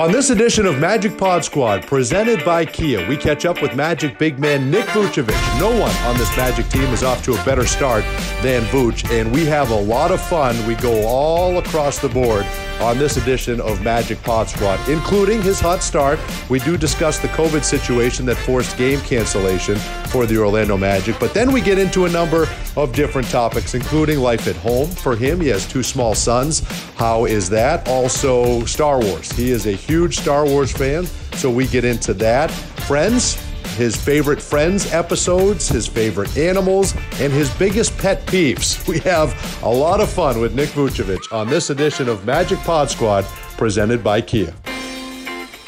On this edition of Magic Pod Squad, presented by Kia, we catch up with Magic big man Nick Vucevic. No one on this Magic team is off to a better start than Vuce, and we have a lot of fun. We go all across the board on this edition of Magic Pod Squad, including his hot start. We do discuss the COVID situation that forced game cancellation for the Orlando Magic, but then we get into a number of different topics, including life at home for him. He has two small sons. How is that? Also, Star Wars. He is a huge Star Wars fan, so we get into that. Friends, his favorite Friends episodes, his favorite animals, and his biggest pet peeves. We have a lot of fun with Nick Vucevic on this edition of Magic Pod Squad presented by Kia.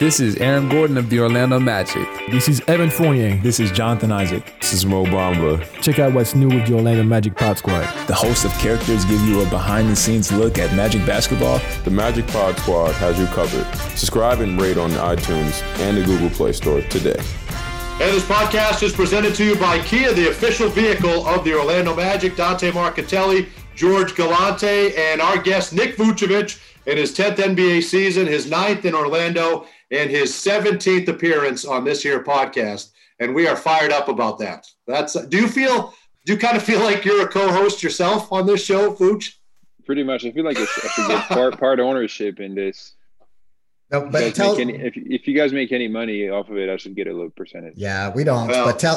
This is Aaron Gordon of the Orlando Magic. This is Evan Fournier. This is Jonathan Isaac. This is Mo Bamba. Check out what's new with the Orlando Magic Pod Squad. The host of characters give you a behind the scenes look at Magic basketball. The Magic Pod Squad has you covered. Subscribe and rate on iTunes and the Google Play Store today. And this podcast is presented to you by Kia, the official vehicle of the Orlando Magic. Dante Marchitelli, George Galante, and our guest Nick Vucevic in his 10th NBA season, his ninth in Orlando, and his 17th appearance on this here podcast. And we are fired up about that. That's. Do you feel? Do you kind of feel like you're a co-host yourself on this show, Vooch? Pretty much. I feel like I should get part part ownership in this. No, but tell, any, if, if you guys make any money off of it, I should get a little percentage. Yeah, we don't. Well, but tell,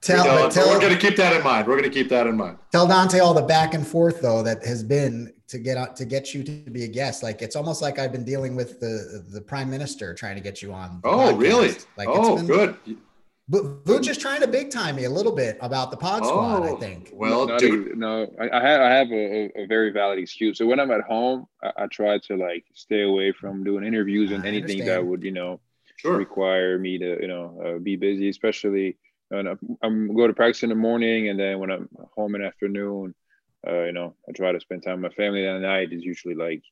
tell, but tell, we're going to keep that in mind. We're going to keep that in mind. Tell Dante all the back and forth though that has been to get out to get you to be a guest. Like it's almost like I've been dealing with the the prime minister trying to get you on. Oh, podcast. really? Like oh, been, good. Vooch is trying to big time me a little bit about the pod squad. Oh, I think. Well, no, dude, no, I, I have I have a, a, very valid excuse. So when I'm at home, I, I, try to like stay away from doing interviews and I anything understand. that would you know sure. require me to you know uh, be busy, especially. when I'm, I'm go to practice in the morning, and then when I'm home in the afternoon, uh, you know, I try to spend time with my family. That night is usually like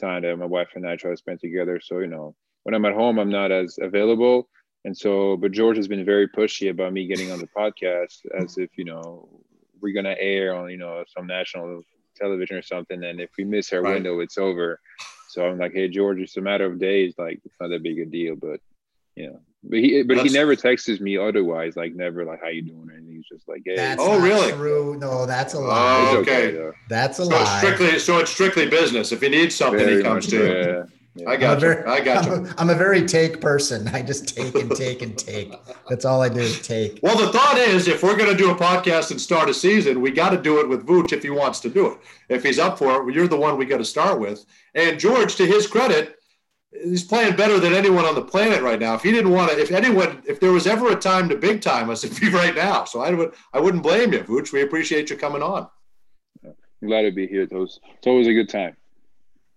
time that my wife and I try to spend together. So you know, when I'm at home, I'm not as available and so, but George has been very pushy about me getting on the podcast as if, you know, we're going to air on, you know, some national television or something. And if we miss our right. window, it's over. So I'm like, hey, George, it's a matter of days. Like, it's not that big a deal, but, you know, but he, but that's, he never texts me otherwise, like never like how you doing, and he's just like, hey. That's oh, really? True. No, that's a oh, lie. Oh, okay. okay that's a so lie. It's strictly, so it's strictly business. If he needs something, very he comes to you. I got you. Very, I got I'm you. A, I'm a very take person. I just take and take and take. That's all I do is take. Well, the thought is, if we're going to do a podcast and start a season, we got to do it with Vooch if he wants to do it. If he's up for it, you're the one we got to start with. And George, to his credit, he's playing better than anyone on the planet right now. If he didn't want to, if anyone, if there was ever a time to big time us, it'd be right now. So I would, I wouldn't blame you, Vooch. We appreciate you coming on. I'm glad to be here. It's always, it's always a good time.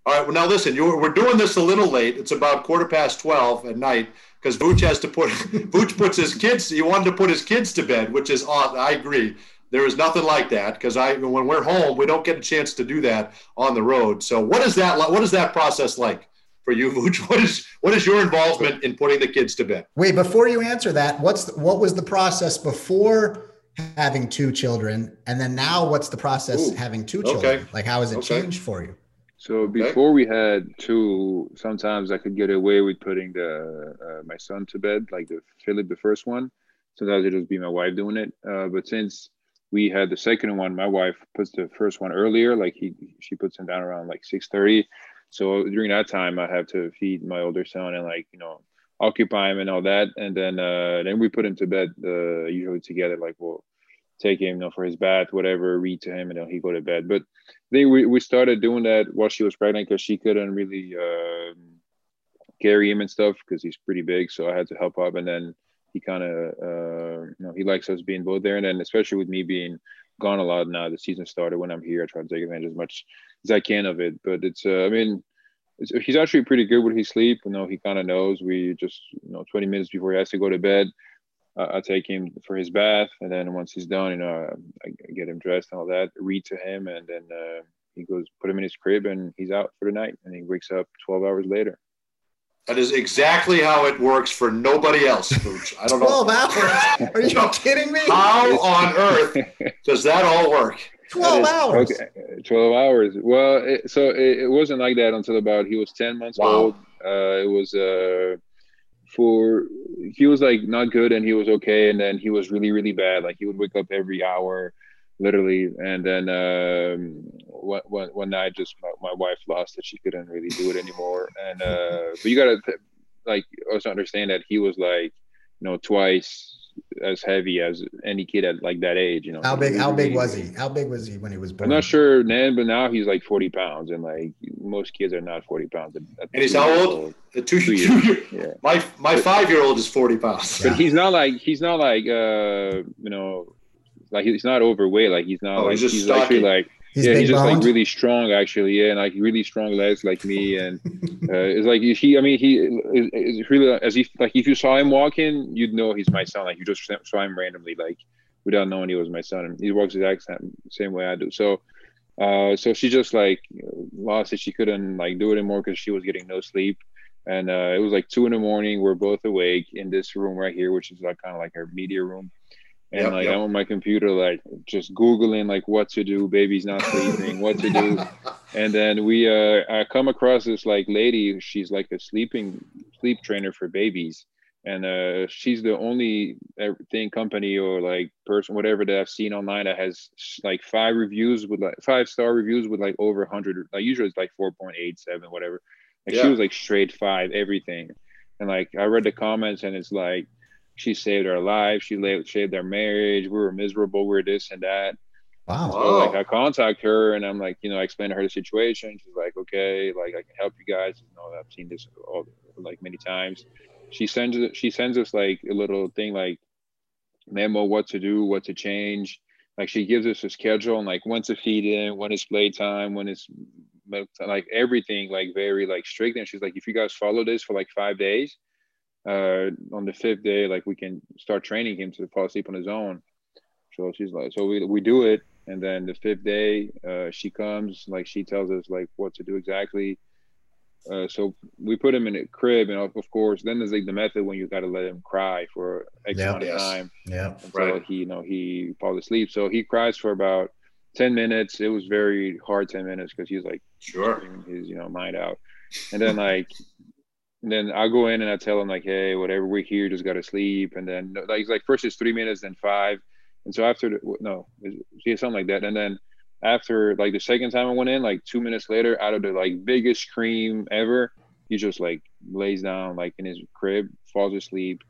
All right. Well, now listen. we're doing this a little late. It's about quarter past twelve at night because Vooch has to put Vooch puts his kids. He wanted to put his kids to bed, which is odd. I agree. There is nothing like that because I when we're home, we don't get a chance to do that on the road. So what is that? What is that process like for you, Vooch? What is what is your involvement in putting the kids to bed? Wait, before you answer that, what's the, what was the process before? having two children and then now what's the process Ooh, having two children okay. like how has it okay. changed for you so before okay. we had two, sometimes I could get away with putting the uh, my son to bed, like the Philip, the first one. Sometimes it would be my wife doing it. Uh, but since we had the second one, my wife puts the first one earlier. Like he, she puts him down around like six thirty. So during that time, I have to feed my older son and like you know occupy him and all that. And then uh, then we put him to bed uh, usually together. Like we'll take him, you know, for his bath, whatever, read to him, and then he go to bed. But they we, we started doing that while she was pregnant because she couldn't really uh, carry him and stuff because he's pretty big. So I had to help up, and then he kind of uh, you know he likes us being both there, and then especially with me being gone a lot now, the season started when I'm here. I try to take advantage as much as I can of it. But it's uh, I mean. He's actually pretty good with his sleep. You know, he kind of knows. We just, you know, 20 minutes before he has to go to bed, I take him for his bath, and then once he's done, you know, I, I get him dressed and all that, read to him, and then uh, he goes put him in his crib, and he's out for the night, and he wakes up 12 hours later. That is exactly how it works for nobody else, Pooch. I don't 12 know. 12 hours? Are you kidding me? How on earth does that all work? 12 hours. Okay, 12 hours. Well, it, so it, it, wasn't like that until about he was 10 months wow. old. Uh, it was uh, for he was like not good and he was okay, and then he was really really bad. Like he would wake up every hour, literally, and then um, one, one night just my, my wife lost it. She couldn't really do it anymore, and uh, but you gotta like also understand that he was like you know twice as heavy as any kid at like that age. You know, how big? How big was he? How big was he when he was born? I'm not sure then, but now he's like 40 pounds, and like most kids are not 40 pounds. At, at and he's how old? old. Two, two years. yeah. My my five year old is 40 pounds. But yeah. he's not like he's not like uh you know like he's not overweight. Like he's not oh, like he's, he's actually like He's yeah, he's just boned. like really strong, actually. Yeah, and like really strong legs, like me. And uh, it's like he. I mean, he is really as if like if you saw him walking, you'd know he's my son. Like you just saw him randomly, like without knowing he was my son. And he walks the exact same, same way I do. So, uh, so she just like lost it. She couldn't like do it anymore because she was getting no sleep. And uh, it was like two in the morning. We're both awake in this room right here, which is like kind of like our media room and yep, like yep. I'm on my computer, like just googling like what to do. Baby's not sleeping, what to do. And then we, uh, I come across this like lady. She's like a sleeping sleep trainer for babies, and uh, she's the only uh, thing company or like person whatever that I've seen online that has like five reviews with like five star reviews with like over hundred. Like usually it's like four point eight seven, whatever. Like yeah. she was like straight five everything, and like I read the comments and it's like she saved our life. She saved our marriage. We were miserable. We are this and that. Wow. So like I contact her and I'm like, you know, I explain to her the situation. She's like, okay, like I can help you guys. You know, I've seen this all like many times. She sends she sends us like a little thing like memo what to do, what to change. Like she gives us a schedule and like when to feed in, when it's playtime, when it's like everything like very like strict. And she's like, if you guys follow this for like five days, uh, on the fifth day, like we can start training him to fall asleep on his own. So she's like, so we, we do it. And then the fifth day, uh, she comes, like she tells us like what to do exactly. Uh, so we put him in a crib, and of course, then there's like the method when you got to let him cry for X yep, amount of yes. time. Yeah, until right. he, you know, he falls asleep. So he cries for about ten minutes. It was very hard ten minutes because he's like sure his you know mind out. And then like and then I go in and I tell him like, hey, whatever, we're here, just gotta sleep. And then like he's like first it's three minutes, then five. And so after the, no, yeah, something like that. And then after like the second time I went in, like two minutes later, out of the like biggest scream ever, he just like lays down like in his crib, falls asleep,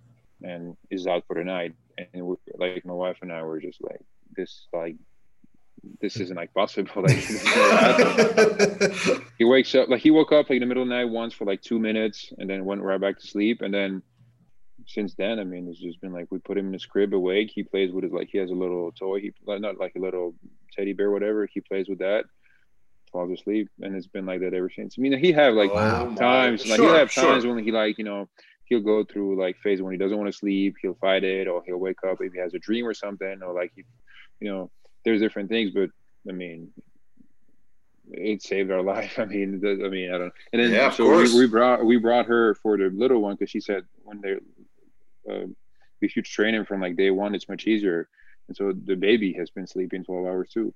and is out for the night. And like my wife and I were just like, this like this isn't like possible. Like he wakes up, like he woke up like in the middle of the night once for like two minutes, and then went right back to sleep. And then since then, I mean, it's just been like we put him in his crib awake. He plays with his like he has a little toy. He not like a little teddy bear, whatever. He plays with that. Falls asleep, and it's been like that ever since. I mean, he have like oh, wow. times, like sure, he'll have times sure. when he like you know he'll go through like phase when he doesn't want to sleep. He'll fight it, or he'll wake up if he has a dream or something, or like he, you know there's different things, but I mean, it saved our life. I mean, the, I mean, I don't. And then yeah, so we, we, brought we brought her for the little one because she said when they uh, if you train him from like day one, it's much easier. And so the baby has been sleeping 12 hours too.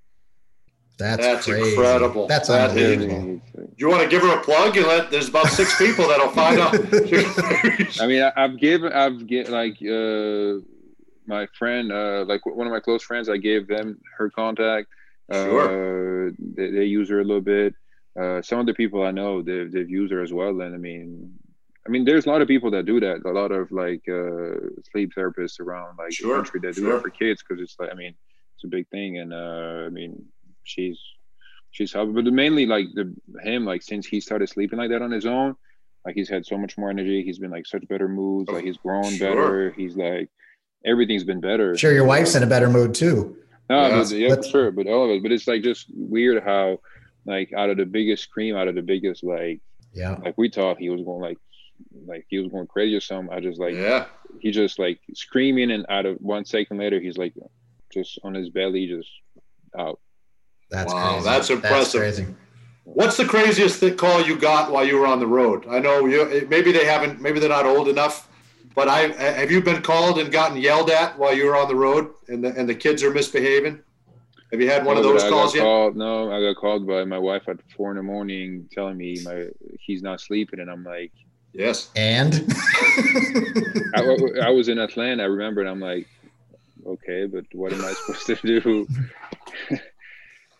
That's, That's incredible. That's that unbelievable. Is, you want to give her a plug and let there's about six people that'll find out. I mean, I, have given, I've get like, uh, my friend, uh, like one of my close friends, I gave them her contact. Sure. Uh, they, they, use her a little bit. Uh, some of the people I know, they've, they've used her as well. And I mean, I mean, there's a lot of people that do that. A lot of like uh, sleep therapists around like sure. the country that do sure. that for kids because it's like, I mean, it's a big thing. And uh, I mean, she's she's helping, but mainly like the him like since he started sleeping like that on his own, like he's had so much more energy. He's been like such better moods. Like he's grown sure. better. He's like everything's been better. Sure, your wife's in a better mood too. No, yeah, but, yeah for sure. But all of us. But it's like just weird how, like, out of the biggest scream, out of the biggest like, yeah, like we thought he was going like, like he was going crazy or something. I just like, yeah, he just like screaming, and out of one second later, he's like, just on his belly, just out. That's wow, crazy. that's impressive. That's crazy. What's the craziest call you got while you were on the road? I know you maybe they haven't, maybe they're not old enough but I have you been called and gotten yelled at while you were on the road and the and the kids are misbehaving? Have you had one no, of those calls yet? Called, no, I got called by my wife at four in the morning telling me my he's not sleeping, and I'm like, yes. And I, I was in Atlanta. I remember, and I'm like, okay, but what am I supposed to do?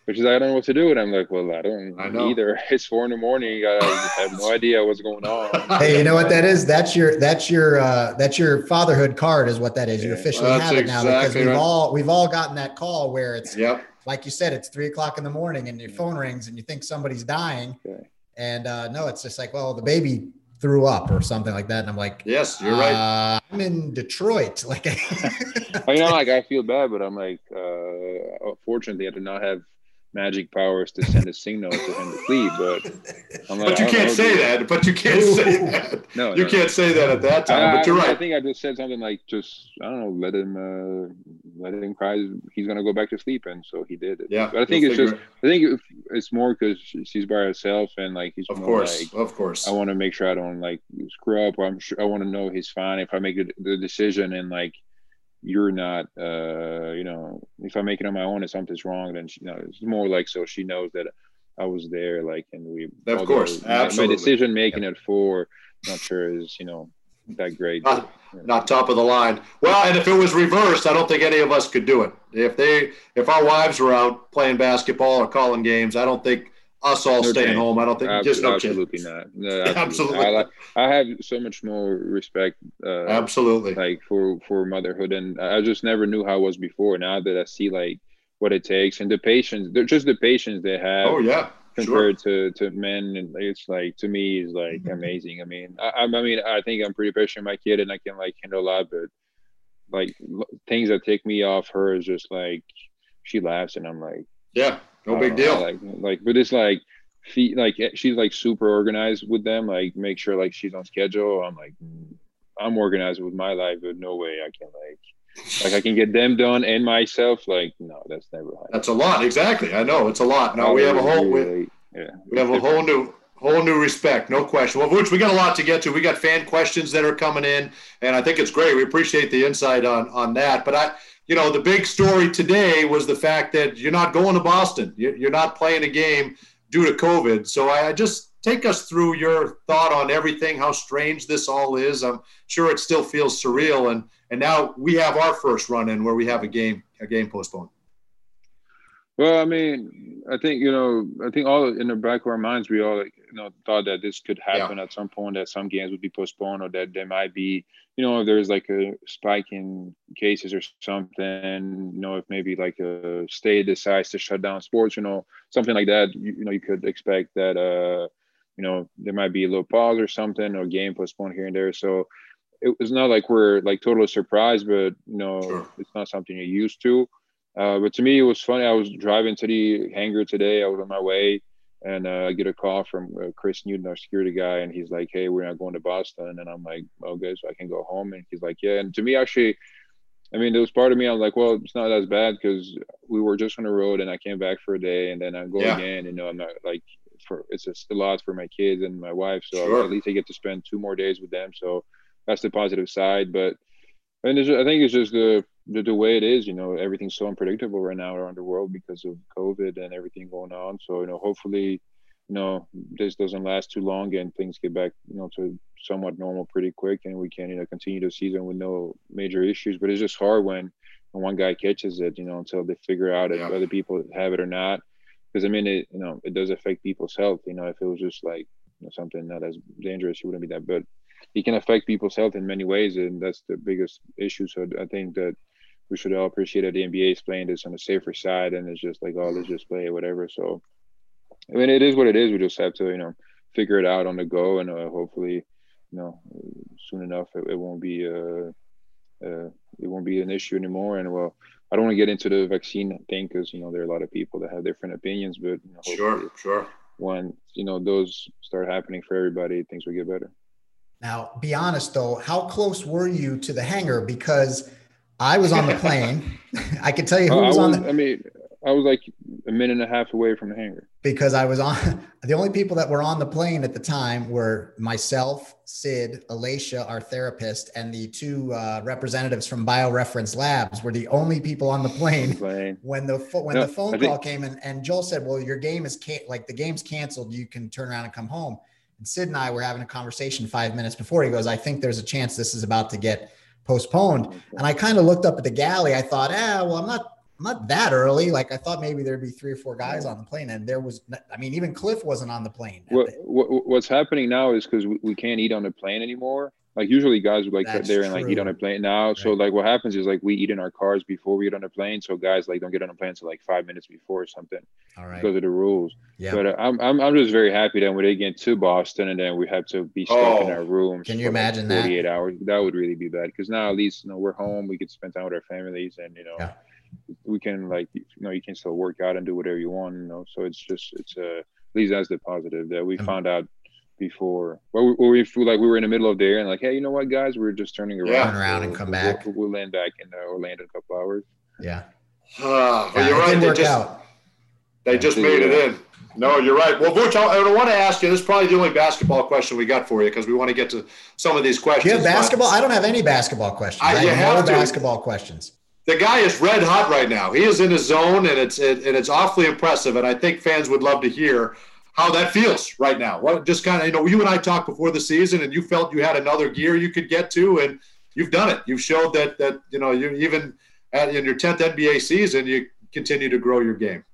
Which is I don't know what to do. And I'm like, well, I don't I know. either. It's four in the morning. I have no idea what's going on. Hey, you know what that is? That's your that's your uh, that's your fatherhood card is what that is. You officially have it now because we've right. all we've all gotten that call where it's yep. like you said, it's three o'clock in the morning and your phone rings and you think somebody's dying. Okay. And uh, no, it's just like, well, the baby threw up or something like that. And I'm like, yes, you're right. Uh, I'm in Detroit. Like, you know, like I feel bad, but I'm like, uh, fortunately, I did not have magic powers to send a signal to him to sleep. But I'm like, but you can't say that. But you can't say that. No, you no, can't say that at that time. I, but you're right. I think I just said something like, just I don't know, let him uh, let him cry. He's gonna go back to sleep, and so he did it. Yeah. But I think it's just I think it's more because she's by herself, and like he's of course, like, of course. I want to make sure I don't like screw up. I'm sure I want to know he's fine if I make the decision and like you're not uh you know if i make it on my own and something's wrong then she, you know it's more like so she knows that i was there like and we of course absolutely. my, decision making at four not sure is you know that great not, not top of the line. Well and if it was reversed i don't think any of us could do it. If they if our wives were out playing basketball or calling games i don't think us all staying home. I don't think just no absolutely chance. not. No, absolutely. I, I, have so much more respect. Uh, absolutely. Like for for motherhood, and I just never knew how it was before. Now that I see like what it takes and the patience, they're just the patience they have. Oh yeah. Compared sure. to to men, and it's like to me is like mm-hmm. amazing. I mean, I, I mean, I think I'm pretty patient with my kid, and I can like handle a lot, but like things that take me off her is just like she laughs, and I'm like, yeah, no big deal. Like, like, but it's like, like eh, she's like super organized with them. Like, make sure like she's on schedule. I'm like, mm, I'm organized with my life, but no way I can like, like I can get them done and myself. Like, no, that's never. Happened. That's a lot. Exactly. I know it's a lot. Now we have a whole. We, yeah. We have a whole new whole new respect, no question. Well, which we got a lot to get to. We got fan questions that are coming in, and I think it's great. We appreciate the insight on on that. But I, you know, the big story today was the fact that you're not going to Boston. You're not playing a game due to COVID. So I just take us through your thought on everything, how strange this all is. I'm sure it still feels surreal. And and now we have our first run in where we have a game a game postponed. Well, I mean, I think you know, I think all in the back of our minds, we all you know thought that this could happen yeah. at some point, that some games would be postponed, or that there might be, you know, if there's like a spike in cases or something, you know, if maybe like a state decides to shut down sports, you know, something like that, you, you know, you could expect that, uh, you know, there might be a little pause or something, or game postponed here and there. So it was not like we're like totally surprised, but you know, sure. it's not something you're used to. Uh, but to me, it was funny. I was driving to the hangar today. I was on my way, and uh, I get a call from uh, Chris Newton, our security guy, and he's like, "Hey, we're not going to Boston." And I'm like, "Okay, so I can go home." And he's like, "Yeah." And to me, actually, I mean, there was part of me. I was like, "Well, it's not as bad because we were just on the road, and I came back for a day, and then I go yeah. again. You know, I'm not like for it's just a lot for my kids and my wife. So sure. at least I get to spend two more days with them. So that's the positive side. But and I think it's just the the, the way it is, you know, everything's so unpredictable right now around the world because of COVID and everything going on. So, you know, hopefully, you know, this doesn't last too long and things get back, you know, to somewhat normal pretty quick and we can, you know, continue the season with no major issues. But it's just hard when, when one guy catches it, you know, until they figure out if other people have it or not. Because I mean, it, you know, it does affect people's health. You know, if it was just like you know, something not as dangerous, it wouldn't be that. But it can affect people's health in many ways, and that's the biggest issue. So I think that we should all appreciate that the NBA is playing this on the safer side, and it's just like, oh, let's just play whatever. So, I mean, it is what it is. We just have to, you know, figure it out on the go, and uh, hopefully, you know, soon enough, it, it won't be uh, uh, it won't be an issue anymore. And well, I don't want to get into the vaccine thing because you know there are a lot of people that have different opinions, but you know, sure, sure. When you know those start happening for everybody, things will get better. Now, be honest though, how close were you to the hangar? Because I was on the plane. I can tell you who was, was, on the. I mean, I was like a minute and a half away from the hangar. because I was on the only people that were on the plane at the time were myself, Sid, Alicia, our therapist, and the two uh, representatives from BioReference Labs were the only people on the plane, when the when no, the phone I call came in and Joel said, "Well, your game is can- like the game's canceled. You can turn around and come home." And Sid and I were having a conversation five minutes before. He goes, "I think there's a chance this is about to get postponed." And I kind of looked up at the galley. I thought, "Ah, well, I'm not not that early. Like I thought maybe there'd be three or four guys on the plane, and there was. I mean, even Cliff wasn't on the plane. What, what what's happening now is because we, we, can't eat on the plane anymore. Like usually guys would like That's sit there and like eat on a plane now. Right. So like what happens is like we eat in our cars before we get on the plane. So guys like don't get on the plane until like five minutes before or something. All right. Because of the rules. Yeah. But uh, I'm, I'm I'm just very happy that when they get to Boston and then we have to be stuck oh, in our rooms. Can you imagine like 48 that? hours. That would really be bad. Because now at least you know we're home. We get to spend time with our families and you know. Yeah we can like you know you can still work out and do whatever you want you know so it's just it's uh at least that's the positive that we mm-hmm. found out before well we, we feel like we were in the middle of there and like hey you know what guys we're just turning around yeah. around and come back we'll, we'll, land back in uh, orlando in a couple hours yeah uh, well, yeah, you're right they just, out. they yeah, just made it in no, you're right. Well, Vooch, I, I want to ask you. This is probably the only basketball question we got for you because we want to get to some of these questions. Do you have basketball? I don't have any basketball questions. I, I have, have no basketball questions the guy is red hot right now. He is in his zone, and it's it, and it's awfully impressive. And I think fans would love to hear how that feels right now. What just kind of you know, you and I talked before the season, and you felt you had another gear you could get to, and you've done it. You've showed that that you know you even at, in your tenth NBA season, you continue to grow your game.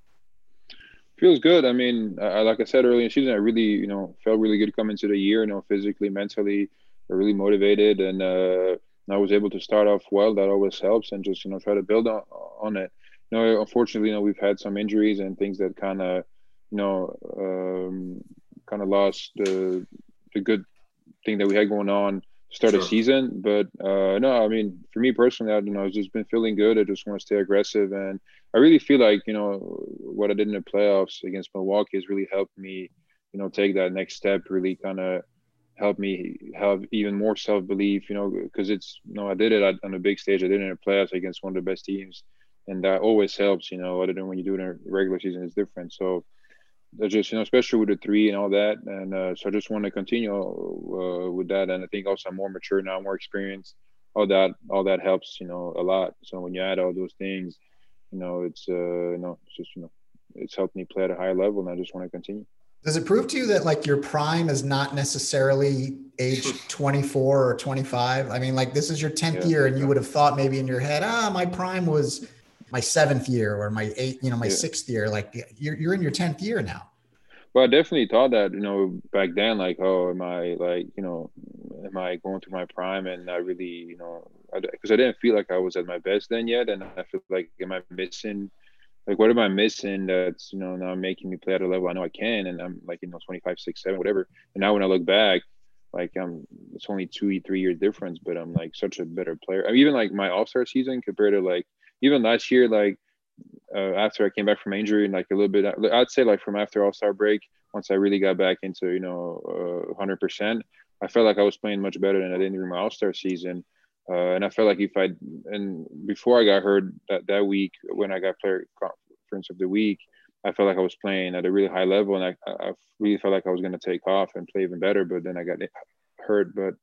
Feels good. I mean, uh, like I said earlier in the season, I really you know felt really good coming to the year. You know, physically, mentally, really motivated, and. uh I was able to start off well. That always helps, and just you know try to build on, on it. You know, unfortunately, you know we've had some injuries and things that kind of you know um, kind of lost the the good thing that we had going on start sure. of season. But uh, no, I mean, for me personally, I don't know, I've just been feeling good. I just want to stay aggressive, and I really feel like you know what I did in the playoffs against Milwaukee has really helped me, you know, take that next step. Really kind of helped me have even more self belief. You know, because it's you know I did it on a big stage. I did it in a playoffs against one of the best teams, and that always helps. You know, other than when you do it in a regular season, it's different. So just you know, especially with the three and all that, and uh, so I just want to continue uh, with that. And I think also I'm more mature now, more experienced. All that, all that helps, you know, a lot. So when you add all those things, you know, it's uh, you know, it's just you know, it's helped me play at a high level, and I just want to continue. Does it prove to you that like your prime is not necessarily age 24 or 25? I mean, like this is your 10th yeah. year and you would have thought maybe in your head, ah, my prime was my seventh year or my eighth, you know, my yeah. sixth year. Like you're, you're in your 10th year now. Well, I definitely thought that, you know, back then, like, oh, am I like, you know, am I going through my prime? And I really, you know, because I, I didn't feel like I was at my best then yet. And I feel like, am I missing – like what am I missing that's you know now making me play at a level I know I can and I'm like you know 25 6 7 whatever and now when I look back like I'm it's only two three year difference but I'm like such a better player I mean, even like my all-star season compared to like even last year like uh, after I came back from injury and like a little bit I'd say like from after all-star break once I really got back into you know uh, 100% I felt like I was playing much better than I did during my all-star season uh, and I felt like if I and before I got hurt that, that week when I got player conference of the week, I felt like I was playing at a really high level, and I, I really felt like I was going to take off and play even better. But then I got hurt. But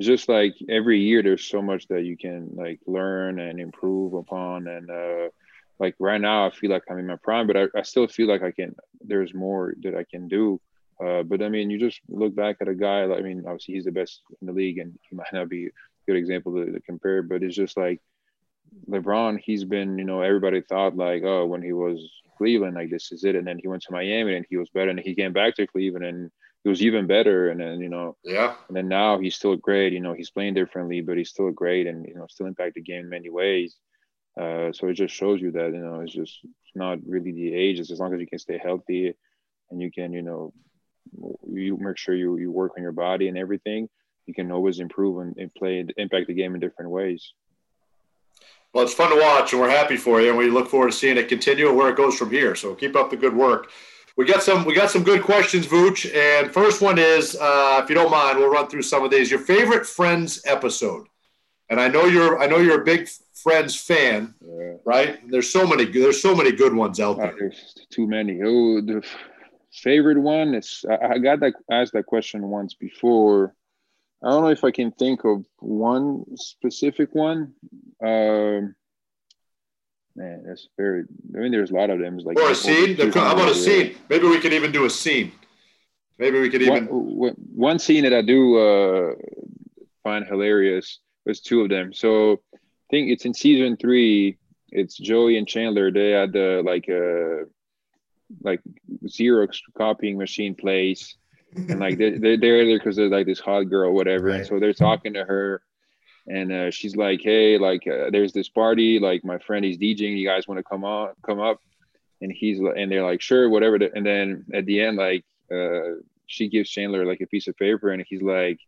just like every year there's so much that you can like learn and improve upon. And uh, like right now, I feel like I'm in my prime, but I, I still feel like I can. There's more that I can do. Uh, but I mean, you just look back at a guy. I mean, obviously he's the best in the league, and he might not be good example to, to compare, but it's just like LeBron, he's been, you know, everybody thought like, oh, when he was Cleveland, like this is it. And then he went to Miami and he was better. And he came back to Cleveland and he was even better. And then, you know, yeah. And then now he's still great. You know, he's playing differently, but he's still great and, you know, still impact the game in many ways. Uh, so it just shows you that, you know, it's just it's not really the age. It's as long as you can stay healthy and you can, you know, you make sure you, you work on your body and everything you can always improve and, play and play impact the game in different ways. Well, it's fun to watch, and we're happy for you, and we look forward to seeing it continue and where it goes from here. So keep up the good work. We got some we got some good questions, Vooch. And first one is, uh, if you don't mind, we'll run through some of these. Your favorite Friends episode, and I know you're I know you're a big Friends fan, yeah. right? There's so many there's so many good ones out there. there's too many. Oh, the, favorite one is I, I got that asked that question once before. I don't know if I can think of one specific one. Um, man, that's very. I mean, there's a lot of them. It's like or a scene. How about a scene? Maybe we could even do a scene. Maybe we could even one, one scene that I do uh, find hilarious was two of them. So I think it's in season three. It's Joey and Chandler. They had the like a uh, like Xerox copying machine place, and like they they're there because they're like this hot girl, whatever. Right. And so they're talking to her, and uh, she's like, "Hey, like uh, there's this party. Like my friend is DJing. You guys want to come on, come up?" And he's and they're like, "Sure, whatever." And then at the end, like uh, she gives Chandler like a piece of paper, and he's like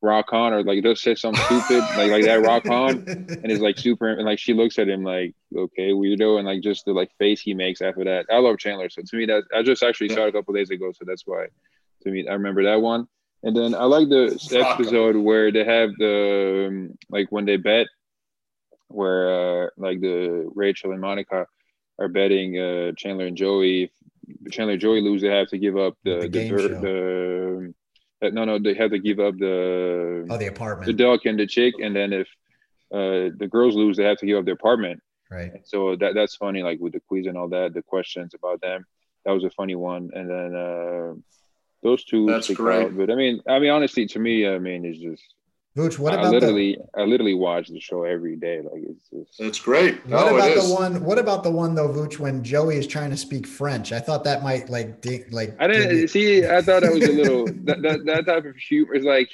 rock on or like just say something stupid like like that rock on and it's like super and like she looks at him like okay weirdo and like just the like face he makes after that i love chandler so to me that i just actually saw it a couple days ago so that's why to me i remember that one and then i like the episode where they have the um, like when they bet where uh like the rachel and monica are betting uh chandler and joey if chandler and joey lose they have to give up the the, the, the uh, no, no, they have to give up the oh the apartment, the duck and the chick, and then if uh, the girls lose, they have to give up their apartment. Right. So that that's funny, like with the quiz and all that, the questions about them. That was a funny one, and then uh, those two. That's great. Out. But I mean, I mean, honestly, to me, I mean, it's just Vooch, what about I literally, the, I literally watch the show every day. Like it's just, it's great. No, what oh, about the one? What about the one though, Vooch, when Joey is trying to speak French? I thought that might like like. I didn't see. I thought that was a little that, that that type of humor is like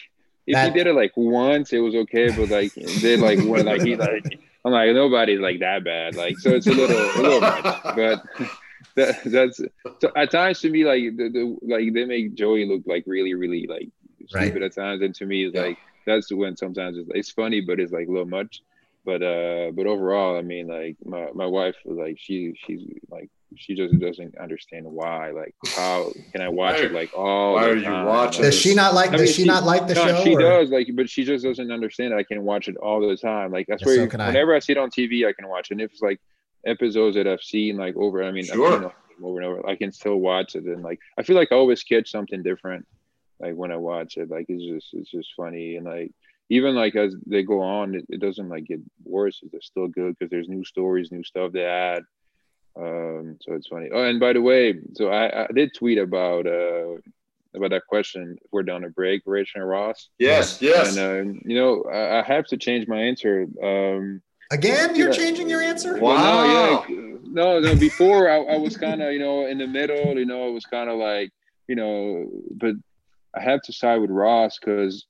if that, he did it like once, it was okay, but like did like when like he like I'm like nobody's like that bad. Like so, it's a little a little much, but. That, that's so at times to me like the, the like they make Joey look like really really like stupid right. at times, and to me it's yeah. like that's when sometimes it's, it's funny, but it's like a little much. But uh, but overall, I mean, like my my wife, like she she's like she just doesn't understand why. Like, how can I watch it like all? Why are you watching? Does she not like? I does she, she, not like the no, show? She or? does like, but she just doesn't understand. It. I can watch it all the time. Like that's where so whenever I. I. see it on TV, I can watch it. And if it's like episodes that I've seen like over, I mean, sure. I've over and over, I can still watch it. And like, I feel like I always catch something different like when I watch it. Like it's just it's just funny and like even like as they go on, it, it doesn't like get worse. It's still good because there's new stories, new stuff they add. Um, so it's funny. Oh, and by the way, so I, I did tweet about uh about that question. We're down a break, Rachel and Ross. Yes, yes. And uh, you know, I, I, have to change my answer. Um, Again, you're changing your answer? Wow. Well, no, yeah, no, no. Before I, I was kind of, you know, in the middle. You know, it was kind of like, you know, but I have to side with Ross because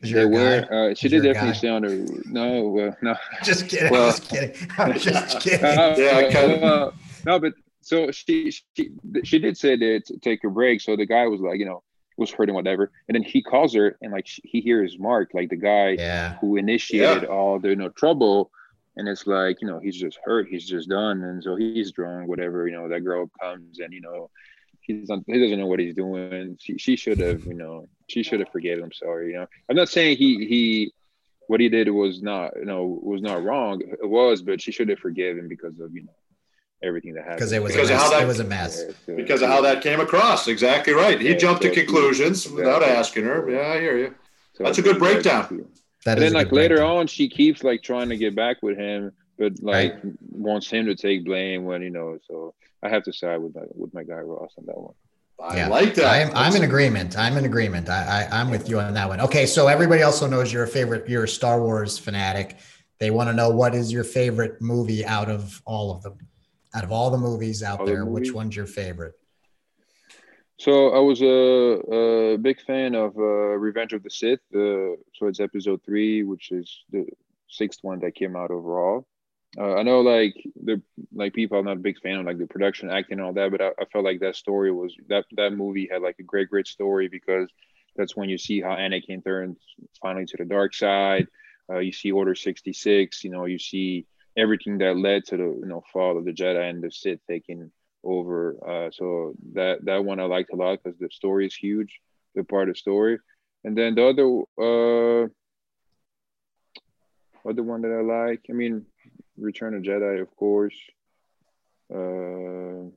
they were. Uh, she did definitely stay on the. No, well, no. Just kidding. Well, just kidding. I'm just kidding. Uh, yeah, I kind of. no, but so she she she did say to take a break. So the guy was like, you know, was hurting whatever, and then he calls her and like he hears Mark, like the guy yeah. who initiated yeah. all the you know trouble. And it's like, you know, he's just hurt, he's just done. And so he's drunk, whatever, you know, that girl comes and, you know, he's on, he doesn't know what he's doing. She, she should have, you know, she should have forgiven him. Sorry, you know. I'm not saying he he what he did was not, you know, was not wrong. It was, but she should have forgiven because of, you know, everything that happened. Because it was because a mess. How that, it was a mess. Because of how that came across. Exactly right. He yeah, jumped so, to conclusions exactly. without asking her. Yeah, I hear you. So That's a good breakdown. That and then like later breakdown. on, she keeps like trying to get back with him, but like right. wants him to take blame when you know. So I have to side with my with my guy Ross on that one. I yeah. like that. I'm, I'm in agreement. I'm in agreement. I, I am with you on that one. Okay, so everybody also knows you're a favorite. You're a Star Wars fanatic. They want to know what is your favorite movie out of all of them, out of all the movies out all there. The movies? Which one's your favorite? So I was a, a big fan of uh, Revenge of the Sith. Uh, so it's Episode three, which is the sixth one that came out overall. Uh, I know like the like people are not a big fan of like the production acting and all that, but I, I, felt like that story was that that movie had like a great great story because that's when you see how Anakin turns finally to the dark side. Uh, you see Order sixty six. You know, you see everything that led to the you know fall of the Jedi and the Sith taking over. Uh, so that that one I liked a lot because the story is huge, the part of the story. And then the other uh, other one that I like, I mean, Return of Jedi, of course. Uh,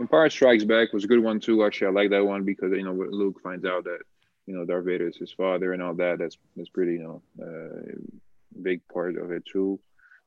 Empire Strikes Back was a good one too. Actually, I like that one because you know Luke finds out that you know Darth Vader is his father and all that. That's that's pretty you know uh, big part of it too.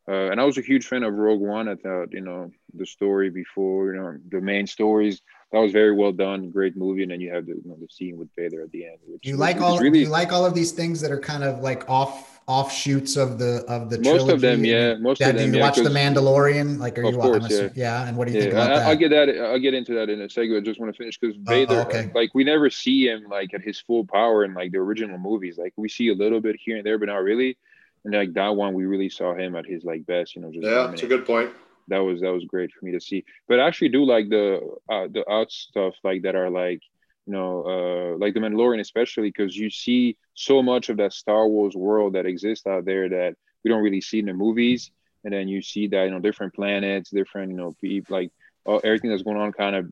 Uh, and I was a huge fan of Rogue One. I thought, you know, the story before, you know, the main stories that was very well done, great movie. And then you have the, you know, the scene with Vader at the end. Which you like all really, you like all of these things that are kind of like off offshoots of the of the most of them, yeah. Most yeah, of them. Do you yeah, watch The Mandalorian? Like, are you? Course, yeah. yeah. And what do you yeah, think about I, that? I'll get that. I'll get into that in a second. I just want to finish because uh, Vader, okay. like, we never see him like at his full power in like the original movies. Like, we see a little bit here and there, but not really and like that one we really saw him at his like best you know just yeah it's a good point. That was that was great for me to see. But I actually do like the uh, the out stuff like that are like you know uh like the mandalorian especially because you see so much of that star wars world that exists out there that we don't really see in the movies. And then you see that you know different planets different you know people like uh, everything that's going on kind of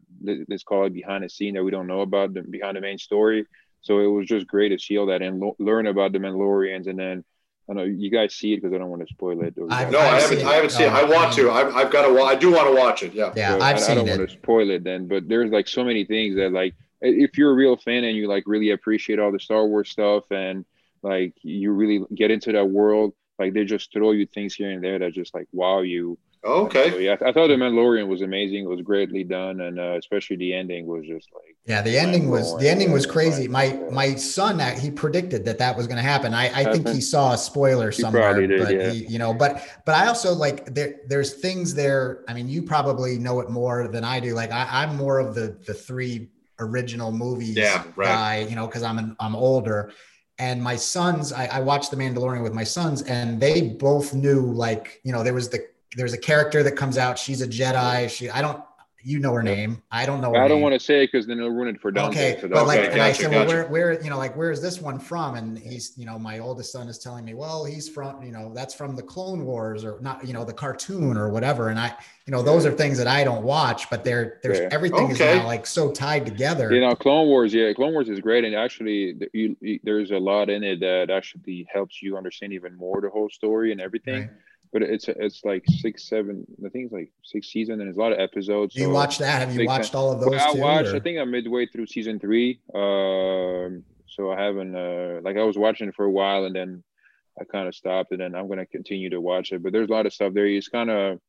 let's call it behind the scene that we don't know about the, behind the main story. So it was just great to see all that and lo- learn about the mandalorians and then I know you guys see it because I don't want to spoil it. I, no, I haven't. I haven't seen it. Um, I want to. I've, I've got to. I do want to watch it. Yeah. Yeah, so I've I, seen I don't it. want to spoil it then, but there's like so many things that like if you're a real fan and you like really appreciate all the Star Wars stuff and like you really get into that world, like they just throw you things here and there that just like wow you. Okay. So, yeah, I thought the Mandalorian was amazing. It was greatly done, and uh, especially the ending was just like. Yeah, the ending was the ending was crazy. My my son uh, he predicted that that was going to happen. I, I think he saw a spoiler somewhere, did, but yeah. he, you know, but but I also like there there's things there. I mean, you probably know it more than I do. Like I, I'm more of the the three original movies yeah, right. guy, you know, because I'm an, I'm older. And my sons, I, I watched The Mandalorian with my sons, and they both knew like you know there was the there's a character that comes out. She's a Jedi. She I don't you know her name. I don't know. I don't name. want to say it because then it'll ruin it for Dante. Okay, so but like, okay, and I gotcha, said, well, where, where, you know, like, where is this one from? And he's, you know, my oldest son is telling me, well, he's from, you know, that's from the Clone Wars or not, you know, the cartoon or whatever. And I, you know, those are things that I don't watch, but they're there's Yeah. everything is now like so tied together. You know, Clone Wars, yeah, Clone Wars is great, and actually, you, you, there's a lot in it that actually helps you understand even more the whole story and everything. Right. But it's it's like six, seven, I think it's like six seasons, and there's a lot of episodes. You so- watch that? Have you watched all of those? Well, I watched. or- I think I'm midway through season three. Um, so I haven't uh like I was watching it for a while, and then I kind of stopped, and then I'm gonna continue to watch it. But there's a lot of stuff there. It's kind of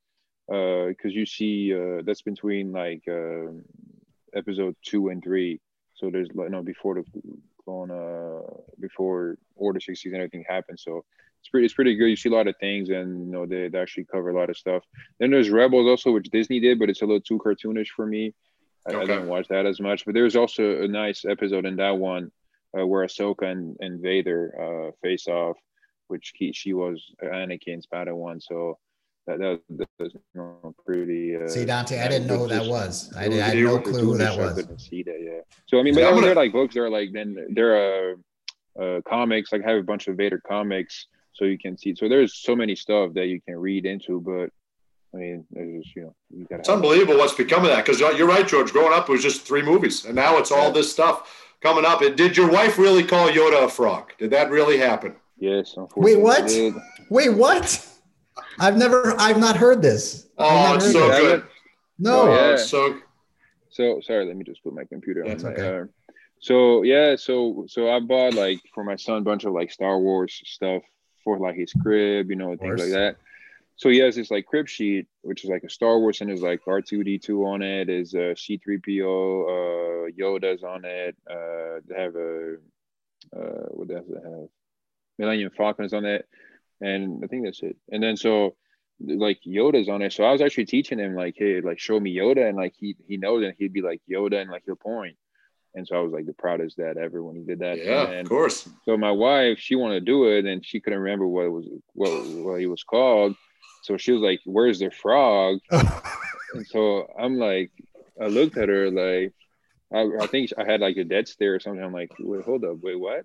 uh because you see uh that's between like uh, episode two and three. So there's like no before the clone uh before Order sixty and everything happened. So it's pretty it's pretty good. You see a lot of things, and you know they, they actually cover a lot of stuff. Then there's Rebels also, which Disney did, but it's a little too cartoonish for me. I, I didn't watch that as much. But there's also a nice episode in that one uh, where Ahsoka and, and Vader uh, face off, which he, she was Anakin's Padawan. So that that, that was you know, pretty. Uh, See, Dante, I didn't know who that was. I, did, I had no clue who that cartoonish. I was. couldn't see that. Yeah. So I mean, but Yeah, gonna- they're like books. They're like then they're uh, uh comics. Like I have a bunch of Vader comics, so you can see. So there's so many stuff that you can read into, but. I mean, there's just you know, you gotta. It's unbelievable what's become of that because you're right, George. Growing up, it was just three movies, and now it's all Yeah. this stuff coming up. And did your wife really call Yoda a frog? Did that really happen? Yes, unfortunately. Wait, what? Wait, what? I've never, I've not heard this. Oh, not it's so this. good. No. Oh, yeah. So So sorry, let me just put my computer on. That's my, okay. uh, so yeah, so so I bought like for my son a bunch of like Star Wars stuff for like his crib, you know, things like that. So he has this like crib sheet, which is like a Star Wars, and there's like R2D2 on it, is uh, C3PO, uh, Yoda's on it. Uh, they have a uh, what does it have? Millennium Falcon is on it, and I think that's it. And then so like Yoda's on it. So I was actually teaching him like, hey, like show me Yoda, and like he he knows, and he'd be like Yoda, and like he'll point. And so I was like the proudest dad ever when he did that. yeah, and of course. so my wife, she wanted to do it, and she couldn't remember what it was, what what he was called. So she was like, "Where's the frog?" and so I'm like, I looked at her like, I, I think I had like a dead stare or something. I'm like, wait, hold up, wait, what?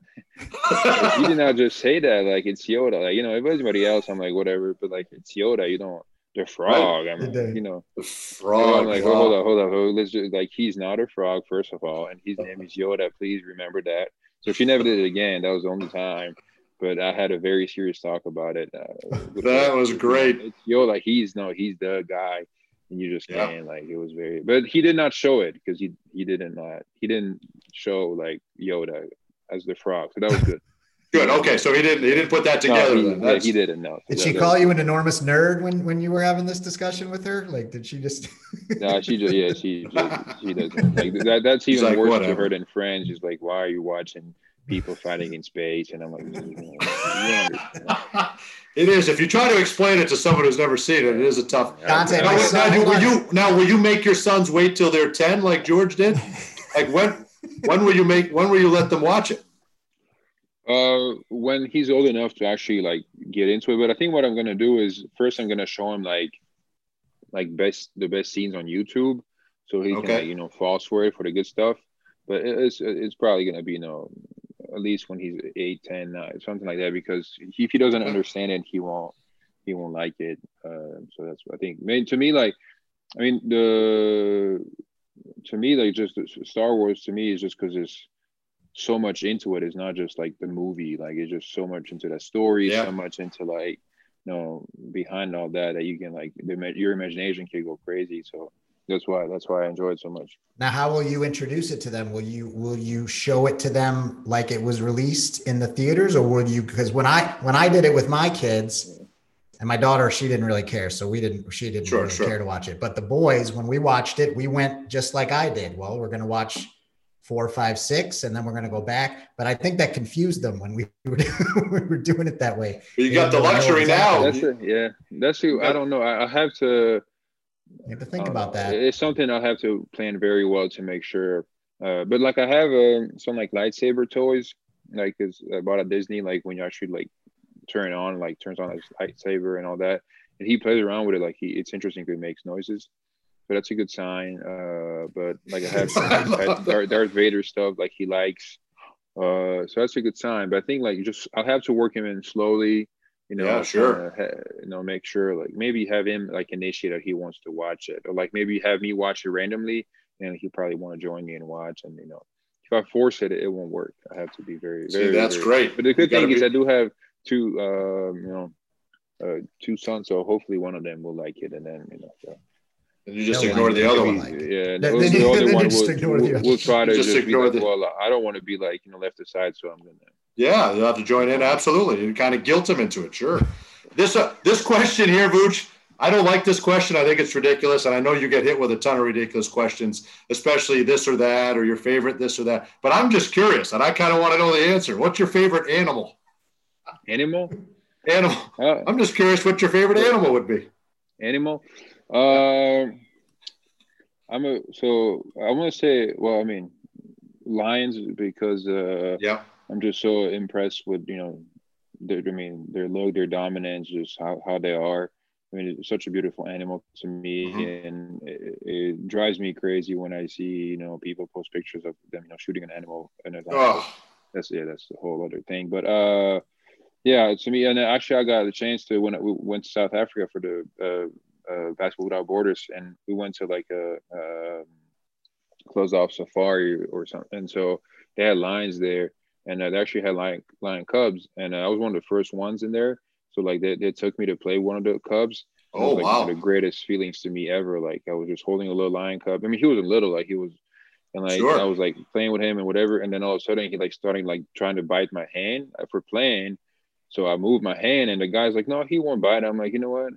Like, you did not just say that. Like it's Yoda. Like you know, if it was anybody else, I'm like whatever. But like it's Yoda. You don't the frog. I mean, The- you know. the frog. I'm like, wow. oh, hold up, hold up. hold- Let's just like he's not a frog, first of all, and his name is Yoda. Please remember that. So she never did it again. That was the only time. But I had a very serious talk about it. Uh, That her. was great. It's Yoda. He's no, he's the guy. and you just yeah. can't like it was very. But he did not show it because he he didn't uh, he didn't show like Yoda as the frog, so that was good. Good. Okay, so he didn't he didn't put that together. No, he, yeah, he didn't know. Did she call you an enormous nerd when when you were having this discussion with her? Like, did she just? no, she just yeah she just, she doesn't like that. That's even like, worse whatever. to her than friends. She's like, why are you watching people fighting in space? And I'm like, you know, it is. If you try to explain it to someone who's never seen it, it is a tough. Content. Now, now, will you now will you make your sons wait till they're ten like George did? Like when when will you make when will you let them watch it? Uh, when he's old enough to actually like get into it. But I think what I'm gonna do is first I'm gonna show him like like best the best scenes on YouTube, so he okay. can like, you know false for it for the good stuff. But it's it's probably gonna be you know at least when he's eight, ten, uh, something like that. Because if he doesn't understand it, he won't he won't like it. Uh, so that's what I think. I mean, to me, like I mean the to me like just Star Wars to me is just because it's so much into it. It's not just like the movie. Like it's just so much into that story, yeah. so much into like you know behind all that that you can like the, your imagination can go crazy. So that's why that's why I enjoy it so much. Now, how will you introduce it to them? Will you will you show it to them like it was released in the theaters, or would you? Because when I when I did it with my kids. And my daughter, she didn't really care, so we didn't. She didn't sure, really sure. care to watch it. But the boys, when we watched it, we went just like I did. Well, we're going to watch four, five, six, and then we're going to go back. But I think that confused them when we were, we were doing it that way. you got the luxury now. That's it. Yeah, that's who. I don't know. I, I have to. You have to think uh, about that. It's something I have to plan very well to make sure. Uh, but like I have uh, some like lightsaber toys, like is I bought at Disney. Like when you actually like turn on, like turns on his lightsaber and all that, and he plays around with it. Like he, it's interesting because it makes noises but that's a good sign. Uh, but like I have, Darth, Darth Vader stuff like he likes, uh, so that's a good sign. But I think like you just I'll have to work him in slowly. You know, yeah, sure. Uh, you know, make sure like maybe have him like initiate that he wants to watch it, or like maybe have me watch it randomly, and he probably want to join me and watch. And you know, if I force it, it won't work. I have to be very, very. See, that's very, great. But the good thing be... is I do have two, um, you know, uh, two sons, so hopefully one of them will like it, and then you know. So. And you just no, ignore the other one. Like yeah, the, the other one we'll, we'll try to just, just ignore like, the. Well, I don't want to be like you know left aside, so I'm gonna. Yeah, you'll have to join in. Absolutely, you kind of guilt them into it. Sure. this uh, this question here, Vooch. I don't like this question. I think it's ridiculous, and I know you get hit with a ton of ridiculous questions, especially this or that, or your favorite this or that. But I'm just curious, and I kind of want to know the answer. What's your favorite animal? Animal. Animal. Uh, I'm just curious what your favorite animal would be. Animal. Um, I'm a so I want to say well I mean Lions because uh yeah I'm just so impressed with you know their I mean their look their dominance just how, how they are I mean it's such a beautiful animal to me mm-hmm. and it, it, drives me crazy when I see you know people post pictures of them you know shooting an animal and it's like, oh. that's yeah that's a whole other thing but uh yeah to me and actually I got the chance to when I went to South Africa for the uh, uh, Basketball Without Borders, and we went to like a, a closed off safari or something. And so they had lions there, and uh, they actually had lion lion cubs, and uh, I was one of the first ones in there. So like they, they took me to play one of the cubs. Oh like, wow! One of the greatest feelings to me ever. Like I was just holding a little lion cub. I mean, he wasn't little, like he was, and like sure. I was like playing with him and whatever. And then all of a sudden he like starting like trying to bite my hand for playing. So I moved my hand, and the guy's like, "No, he won't bite." I'm like, "You know what?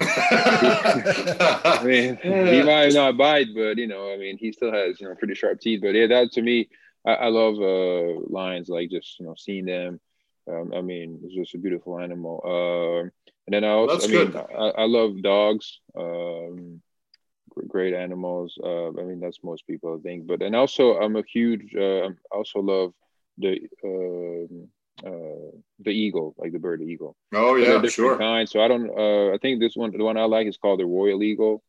I mean, he might not bite, but you know, I mean, he still has you know pretty sharp teeth. But yeah, that to me, I, I love uh, lions. Like just you know seeing them. Um, I mean, it's just a beautiful animal. Uh, and then I also, That's I mean, I, I, love dogs. Um, great animals. Uh, I mean, that's most people, I think. But and also, I'm a huge. Uh, I also love the. Uh, uh, the eagle, like the bird, the eagle. Oh yeah, sure. Kind. So I don't. Uh, I think this one, the one I like, is called the royal eagle.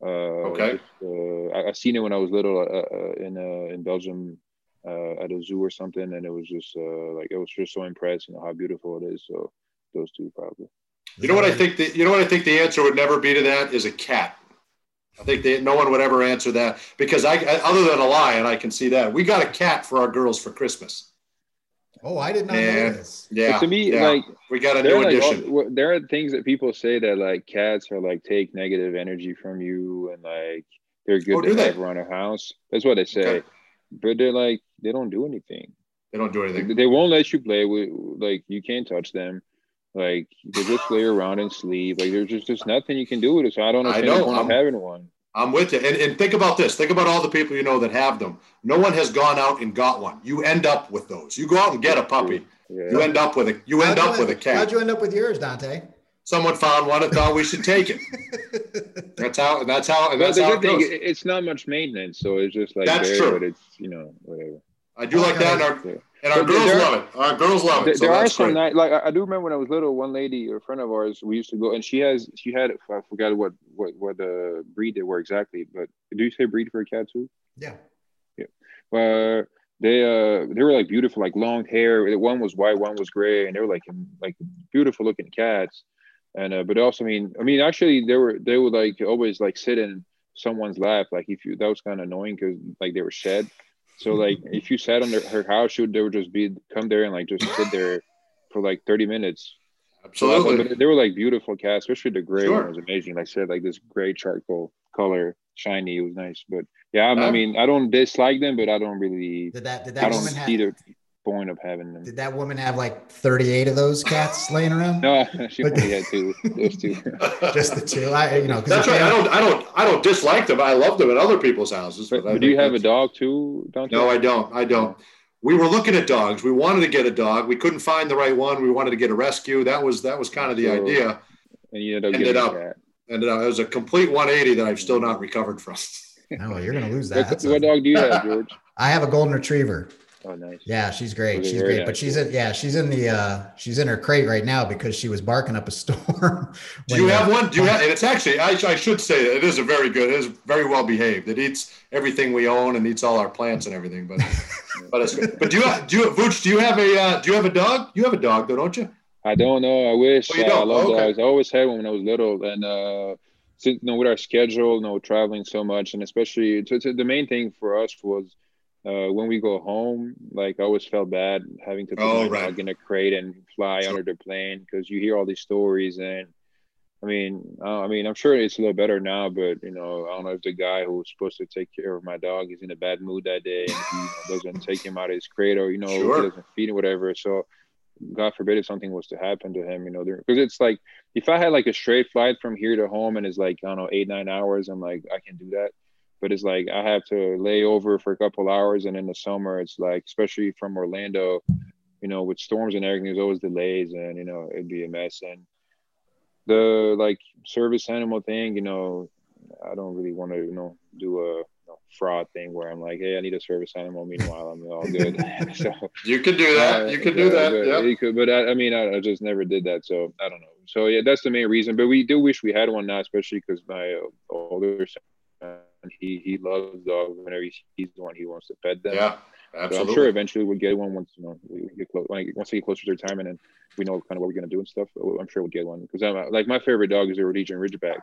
Uh, okay. uh, I, I seen it when I was little uh, uh in uh, in Belgium uh, at a zoo or something, and it was just uh, like it was just so impressed, you know, how beautiful it is. So those two probably. You know what I think? The, you know what I think the answer would never be to that is a cat. I think they, no one would ever answer that because I, other than a lion, I can see that we got a cat for our girls for Christmas. Oh, I did not know this. Yeah, But to me, yeah. like we got a there new are, like, addition. all- there are things that people say that like cats are like take negative energy from you and like they're good Oh, do to they? have around a house. That's what they say. Okay. But they're like they don't do anything. They don't do anything. They won't let you play with like you can't touch them. Like they just lay around and sleep. Like there's just just nothing you can do with it. So I don't I know, the point of I'm- having one. I'm with you. And, and think about this. Think about all the people you know that have them. No one has gone out and got one. You end up with those. You go out and get a puppy. Yeah. You end up with a you end How'd up you with a cat. How'd you end up with yours, Dante? Someone found one and thought we should take it. That's how. And that's how. And that's the how it thing, goes. it- it's not much maintenance, so it's just like That's there, true. but it's you know whatever. I do like that, and our Yeah. And our But girls there- love it. Our girls love There, it. So there are some great. night like I, I do remember when I was little. One lady, a friend of ours, we used to go, and she has she had I forgot what what what the breed they were exactly, but do you say breed for a cat too? Yeah. Yeah. Uh, they uh they were like beautiful, like long hair. One was white, one was gray, and they were like like beautiful looking cats. And uh, but also, I mean, I mean, actually, they were they would like always like sit in someone's lap. Like if you that was kind of annoying because like they were shed. So like if you sat on their, her house, she would they would just be come there and like just sit there for like thirty minutes. So that's- Absolutely. but they were like beautiful cats, especially the gray Sure. one was amazing. Like I said, like this gray charcoal color, shiny. It was nice. But yeah, I, I mean, I don't dislike them, but I don't really. Did that did I that don't woman have the point of having them. did that woman have like 38 of those cats laying around? No, she only had two. Those two. Just the two. I you know, 'cause That's right. I don't. I don't. I don't dislike them. I love them at other people's houses. But, but do you have a dog too? Don't you? No, I don't. I don't. We were looking at dogs. We wanted to get a dog. We couldn't find the right one. We wanted to get a rescue. That was that was kind of the So- idea. And you ended up Ended up- a cat. And uh, it was a complete 180 that I've still not recovered from. No, you're gonna lose that. What, what a- dog do you have, George? I have a golden retriever. Oh, nice. Yeah, she's great. Okay, She's very great. But she's in yeah, she's in the uh she's in her crate right now because she was barking up a storm. Do you have one? Do you have? And it's actually, I, I should say, that it is a very good. It is very well behaved. It eats everything we own and eats all our plants and everything. But, but it's good. But do you have? Do you, Vooch, do you have a? Uh, do you have a dog? You have a dog, though, don't you? I don't know. I wish. Oh, Uh, I love Oh, okay. dogs. I always had one when I was little, and uh, since you know, with our schedule, you know, traveling so much, and especially so, so the main thing for us was uh, when we go home. Like I always felt bad having to put Oh, my right. dog in a crate and fly Sure. under the plane because you hear all these stories, and I mean, uh, I mean, I'm sure it's a little better now, but you know, I don't know if the guy who was supposed to take care of my dog is in a bad mood that day and he you know, doesn't take him out of his crate or you know Sure. he doesn't feed him whatever. So God forbid if something was to happen to him, you know, because it's like if I had like a straight flight from here to home and it's like I don't know eight nine hours, I'm like I can do that. But it's like I have to lay over for a couple hours, and in the summer it's like, especially from Orlando, you know, with storms and everything, there's always delays, and you know it'd be a mess. And the like service animal thing, you know, I don't really want to, you know, do a fraud thing where I'm like, hey, I need a service animal. Meanwhile, I'm all good. so You could do that. uh, you can do that. But, Yeah. you could, but I, I mean, I, I just never did that, so I don't know. So yeah, that's the main reason. But we do wish we had one now, especially because my uh, older son, he he loves dogs. Whenever he sees one, he wants to pet them. Yeah. So Absolutely. I'm sure eventually we'll get one once you know we we get close. When I, once we get closer to retirement and we know kind of what we're gonna do and stuff. I'm sure we'll get one because I'm uh, like my favorite dog is a Rhodesian Ridgeback.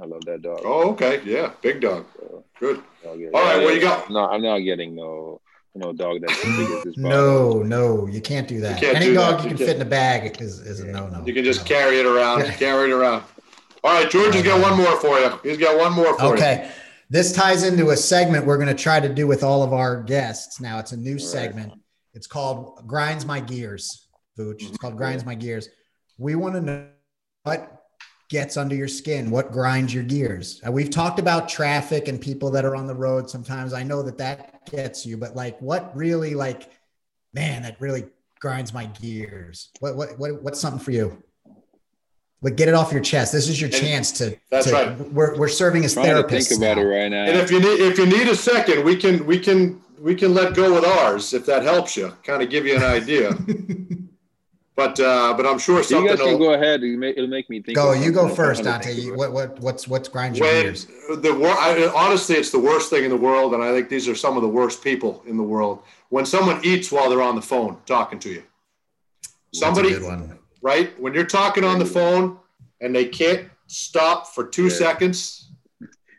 I love that dog. Oh, okay. Yeah. Big dog. So, Good. I'll get- All right, what you got? No, I'm not getting no you know dog that's as big as this. bottle. No, no, you can't do that. can't Any do dog that. you You can can't- fit in a bag is, is a no no. You can just No. carry it around. Carry it around. All right, George has got one more for you. He's got one more for you. Okay. This ties into a segment we're going to try to do with all of our guests. Now it's a new segment. It's called Grinds My Gears, Vooch. It's called Grinds My Gears. We want to know what gets under your skin, what grinds your gears. Uh, we've talked about traffic and people that are on the road sometimes. I know that that gets you, but like what really like, man, that really grinds my gears. What, what, what, what's something for you? Like get it off your chest. This is your And- chance to. That's to- right. We're, we're serving as I'm trying to therapists. think about now. it right now. And if you need if you need a second, we can we can we can let go with ours if that helps you. Kind of give you an idea. but uh, but I'm sure something. you something guys can will, go ahead. It'll make, it'll make me think. Go, you go first, I'm trying Dante. You, what what what's what's grinds your gears? the wor- I, honestly it's the worst thing in the world and i think these are some of the worst people in the world when someone eats while they're on the phone talking to you somebody That's a good one. right when you're talking on the phone and they can't stop for two Yeah. seconds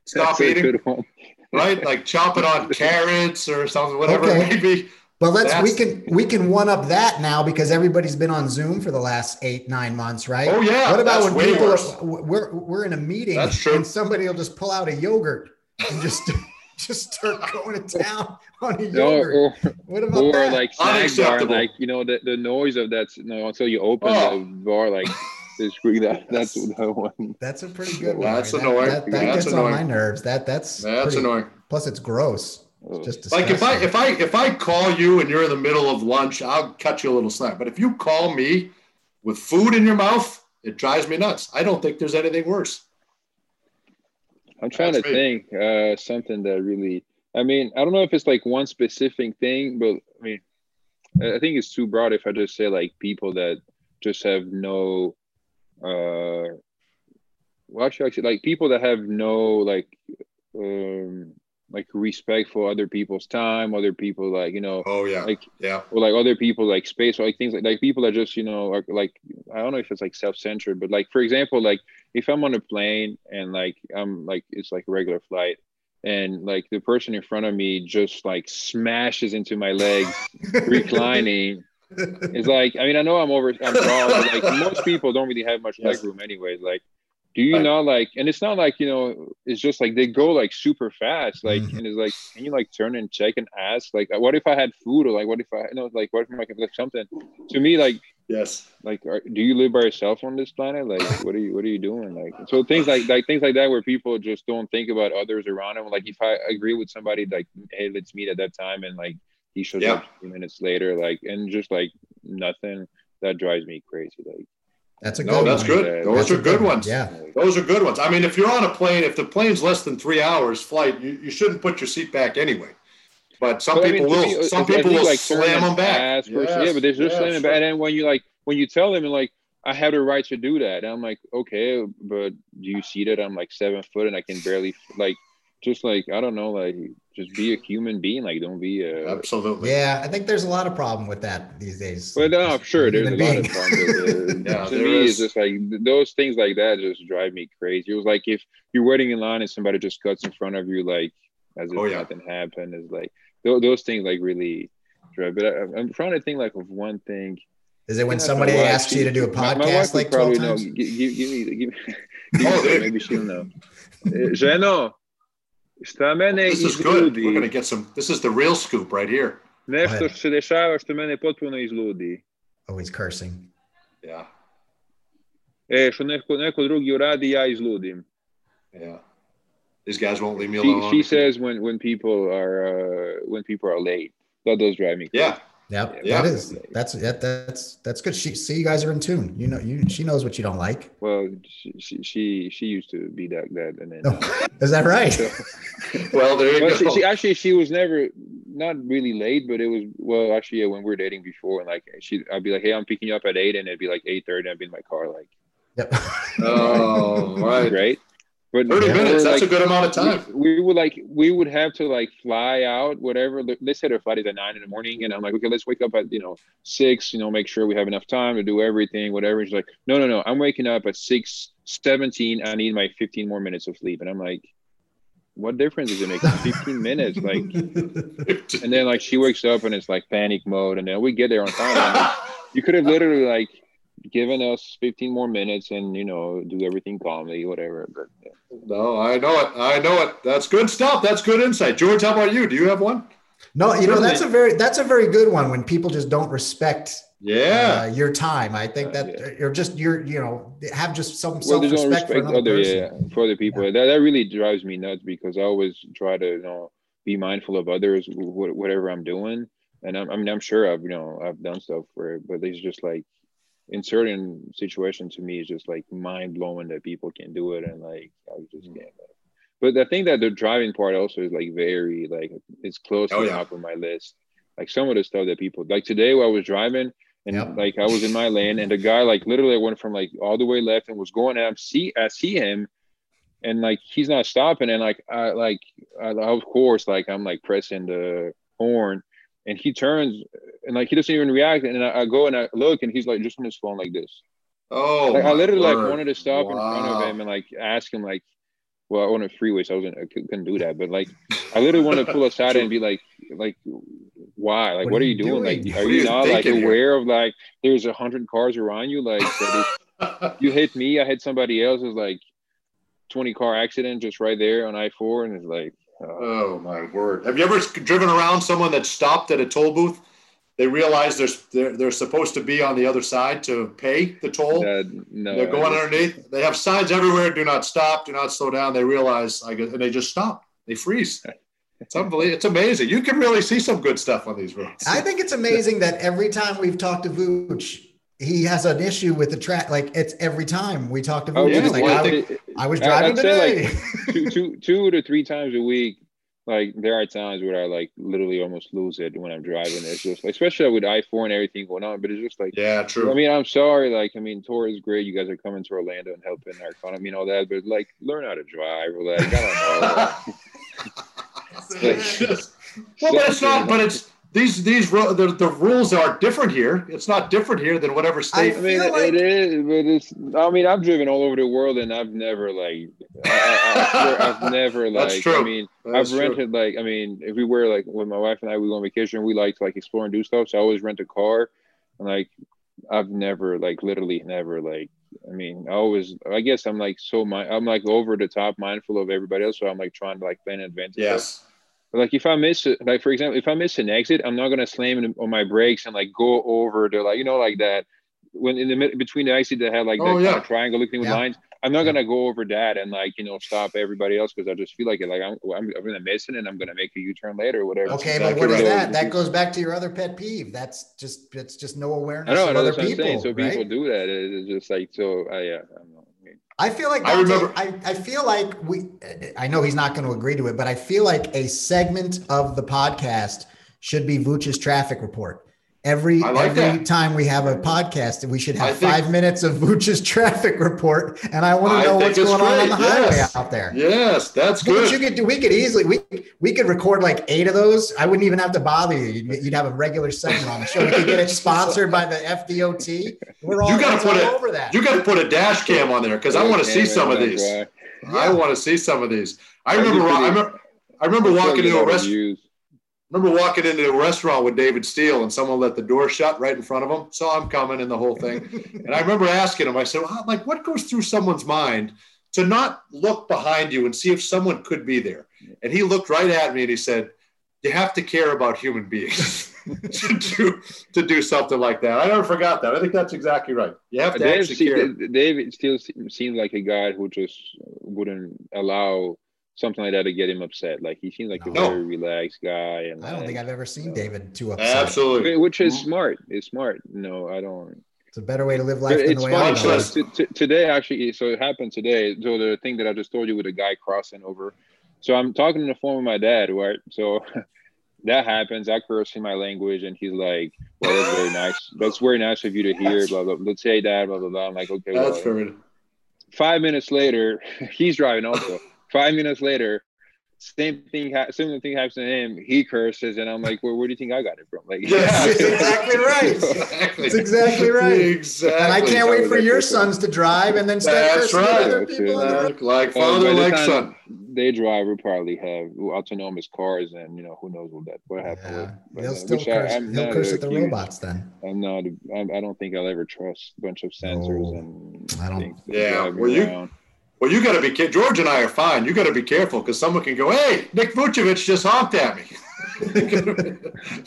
stop That's eating right like chopping on carrots or something whatever Okay. it may be Well, let's we can we can one up that now because everybody's been on Zoom for the last eight nine months, right? Oh yeah. What about when people are, we're we're in a meeting and somebody will just pull out a yogurt and just just start going to town on a yogurt. Or, or, what about or that? like snack bar, like you know the, the noise of that. You know, until you open oh. the bar, like the screen. That that's the one. That's a pretty good one. That's annoying. That, that, that that's gets annoying. on my nerves. That that's that's pretty, annoying. Plus, it's gross. It's oh. just disgusting. like if I if I if I call you and you're in the middle of lunch, I'll cut you a little slack. But if you call me with food in your mouth, it drives me nuts. I don't think there's anything worse. I'm trying That's to think uh, something that really. I mean, I don't know if it's like one specific thing, but I mean, I think it's too broad if I just say like people that just have no. uh Well, actually, actually, like people that have no like um like respect for other people's time, other people like you know. Oh yeah. Like yeah. Or like other people like space or like things like like people that just you know are like I don't know if it's like self-centered, but like for example, like if I'm on a plane and like I'm like it's like a regular flight and like the person in front of me just like smashes into my legs reclining. It's like I mean I know I'm over I'm tall, but like most people don't really have much yes. leg room anyways. Like do you right. not like and it's not like you know it's just like they go like super fast like mm-hmm. and it's like can you like turn and check and ask like what if i had food or like what if i you know like what if i could like something to me like yes like are, do you live by yourself on this planet like what are you what are you doing like so things like like things like that where people just don't think about others around them like if i agree with somebody like hey let's meet at that time and like he shows yeah. up a few minutes later like and just like nothing that drives me crazy like that's a good no, that's one. good. Those that's are good, good ones. Yeah. Those are good ones. I mean, if you're on a plane, if the plane's less than three hours flight, you, you shouldn't put your seat back anyway. But some but people I mean, will. Me, some people will like slam them back. Yes, yeah, but they're just yes, slamming sure. back. And when you like when you tell them and like I have the right to do that, and I'm like, okay, but do you see that I'm like seven foot and I can barely like just like I don't know, like just be a human being. Like don't be a absolutely. Yeah, I think there's a lot of problem with that these days. Well, no, I'm sure there's a being. lot of problem. yeah, to me, is. it's just like those things like that just drive me crazy. It was like if you're waiting in line and somebody just cuts in front of you, like as if oh, yeah. nothing happened. Is like those, those things like really drive. But I, am trying to think like of one thing. Is it when somebody asks you to do a podcast my, my like 12 times? Know, give, give, give me, give me, give oh, me maybe she'll know. Eh, Ženo, Šta mene this is good. We're gonna get some. This is the real scoop right here. Nešto se dešava što mene potpuno izludi. Oh, he's cursing. Yeah. E, što neko, neko drugi uradi, ja izludim. Yeah. These guys won't leave me alone. She, she says when when people are uh, when people are late. That does drive me crazy. Yeah. Yep, yeah, that is that's that, that's that's good. She see you guys are in tune. You know, you she knows what you don't like. Well, she she she, used to be that that, and then oh, is that right? So, well, there you well, go. She, she, actually she was never not really late, but it was well actually yeah, when we were dating before, and like she I'd be like, hey, I'm picking you up at eight, and it'd be like eight thirty, I'd be in my car like. Yep. oh, right. Right. But 30 minutes, that's like, a good amount of time. We, we, would like, we would have to like fly out, whatever. Let's say our flight is at nine in the morning. And I'm like, okay, let's wake up at, you know, six, you know, make sure we have enough time to do everything, whatever. And She's like, no, no, no, I'm waking up at 6 17. I need my 15 more minutes of sleep. And I'm like, what difference does it make? 15 minutes. Like, and then like she wakes up and it's like panic mode. And then we get there on time. Like, you could have literally like, given us 15 more minutes and you know do everything calmly whatever but yeah. no i know it i know it. That's good stuff. That's good insight. George how about you? Do you have one? No you know that's a very that's a very good one when people just don't respect yeah. uh, your time. I think that uh, yeah. you're just you're you know have just some well, self-respect for other person. yeah for other people. Yeah. that, that really drives me nuts because i always try to you know be mindful of others whatever i'm doing. And I'm, I mean, I'm sure I've, you know, I've done stuff for it, but it's just like, in certain situations to me it's just like mind blowing that people can do it and like I just mm-hmm. can't. But I think that the driving part also is like very like it's close oh, to the top of my list. Like some of the stuff that people like today while I was driving and yep. like I was in my lane and the guy like literally went from like all the way left and was going and I see I see him and like he's not stopping and like I like I, of course like I'm like pressing the horn and he turns and like he doesn't even react. And I, I, go and I look, and he's like just on his phone like this. Oh, like, I literally word. like wanted to stop wow. in front of him and like ask him like, well, I on a freeway, so I wasn't I couldn't do that. But like, I literally want to pull aside and be like, like, why? Like, what, what are, you doing? doing? Like, are you, you not like aware here? of like there's a hundred cars around you? Like, you hit me, I hit somebody else. Is like twenty car accident just right there on I four, and it's like, oh. oh my word! Have you ever driven around someone that stopped at a toll booth? They realize they're, they're, they're supposed to be on the other side to pay the toll. Uh, no, they're going underneath. They have signs everywhere: "Do not stop, do not slow down." They realize, I guess, and they just stop. They freeze. It's unbelievable. It's amazing. You can really see some good stuff on these roads. I think it's amazing that every time we've talked to Vooch, he has an issue with the track. Like it's every time we talk to Vooch, oh, yeah. like well, I, I, was driving I, today. Like two, two, two to three times a week. Like there are times where I like literally almost lose it when I'm driving. It's just like, especially with I four and everything going on. But it's just like, yeah, true. I mean, I'm sorry. Like, I mean, Tour is great. You guys are coming to Orlando and helping our economy and all that. But like, learn how to drive. Or like, I don't know. well, but it's not. But it's these these the, the rules are different here. It's not different here than whatever state. I mean, like... it is, but it's. I mean, I've driven all over the world, and I've never like. I, have never like. That's true. I mean, That's I've rented true. like. I mean, if we were like when my wife and I we go on vacation, we like to like explore and do stuff. So I always rent a car, and like I've never like literally never like I mean, I always, I guess I'm like so, my, I'm like over the top mindful of everybody else. So I'm like trying to like plan advantage. Yes. But like if I miss like for example, if I miss an exit, I'm not gonna slam on my brakes and like go over the like you know like that when in the between the exit that had like oh, that yeah. kind of triangle looking with yeah. lines. I'm not gonna go over that and like you know stop everybody else because I just feel like it like I'm, I'm, I'm gonna miss it and I'm gonna make a U-turn later or whatever. Okay, but what is that? That goes back to your other pet peeve. That's just it's just no awareness I know, of other people. So right? people do that. It's just like so. I uh, yeah. I don't know. I feel like I remember. I, I feel like we. I know he's not going to agree to it, but I feel like a segment of the podcast should be Vooch's traffic report. Every like every that. time we have a podcast, we should have five minutes of Vooch's traffic report, and I want to know what's going great. on on the yes. highway out there. Yes, that's good. You could do. We could easily we we could record like eight of those. I wouldn't even have to bother you. You'd, you'd have a regular segment on the show. We could get it sponsored by the FDOT. We're all, you gotta put all over that. You got to put a dash cam on there because I want to see some of these. Yeah. I want to see some of these. I remember. I remember. I remember walking into a restaurant remember walking into a restaurant with David Steele and someone let the door shut right in front of him. Saw him coming and the whole thing. and I remember asking him, I said, well, like, what goes through someone's mind to not look behind you and see if someone could be there? And he looked right at me and he said, you have to care about human beings to, do, to do something like that. I never forgot that. I think that's exactly right. You have to Dave, actually care. David Steele seemed like a guy who just wouldn't allow something like that to get him upset. Like he seems like a very relaxed guy. And I don't like, think I've ever seen David too upset. Absolutely, which is mm-hmm. smart. It's smart. No, I don't. It's a better way to live life. it's funny. So, t- today, actually, so it happened today. So the thing that I just told you with a guy crossing over. So I'm talking in the phone with my dad, right? So that happens. I curse in my language, and he's like, "Well, that's very nice. That's very nice of you to hear." Blah blah. Let's say that. Blah blah blah. I'm like, okay. That's well, Five minutes later, he's driving also. Five minutes later, same thing. Ha- similar thing happens to him. He curses, and I'm like, "Well, where do you think I got it from?" Like, yeah, that's exactly right. exactly. That's exactly right. Exactly. And I can't wait for your sons to drive and then start cursing right. other people. Like, like father, like son. They drive will probably have autonomous cars, and you know who knows what that what happened. Yeah. With, They'll uh, still curse. I, He'll curse at the robots then. I'm not. I'm, I don't think I'll ever trust a bunch of sensors and. I don't. Yeah. Well, you. Around well, you got to be George and I are fine. You got to be careful because someone can go, "Hey, Nick Vucevic just honked at me."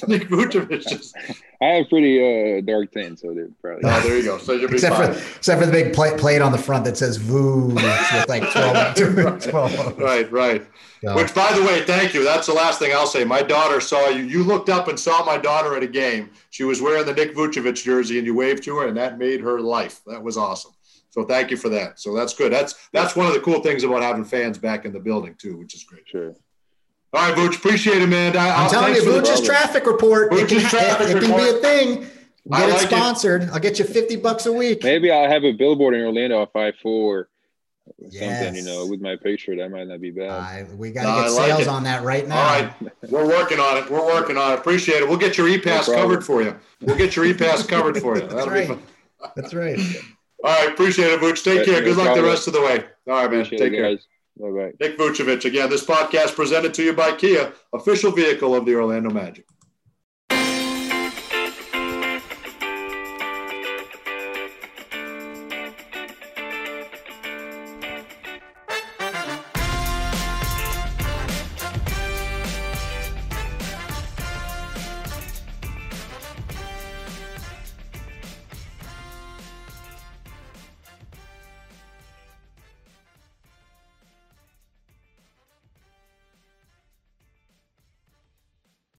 Nick Vucevic just. I have pretty uh, dark tan, so they're probably. Oh, there you go. So you'll be except fine. for except for the big plate, plate on the front that says "Voo" with like 12, 12 Right, right. Which, by the way, thank you. That's the last thing I'll say. My daughter saw you. You looked up and saw my daughter at a game. She was wearing the Nick Vucevic jersey, and you waved to her, and that made her life. That was awesome. So thank you for that. So that's good. That's that's one of the cool things about having fans back in the building too, which is great. Sure. All right, Vooch, appreciate it, man. I, am telling you, Vooch's traffic report. Vooch's it can, traffic it, it can be a thing. Get like it sponsored. It. I'll get you 50 bucks a week. Maybe I'll have a billboard in Orlando at five four. Yes. Something, you know, with my picture, that might not be bad. Uh, we got to no, get like sales it. on that right now. All right, we're working on it. We're working on it. Appreciate it. We'll get your e-pass no covered for you. We'll get your e-pass covered for you. That's right. That's right. All right, appreciate it, Vooch. Take care. Good luck the rest of the way. All right, man. Appreciate Take care. Bye bye. Nick Vucevic again. This podcast presented to you by Kia, official vehicle of the Orlando Magic.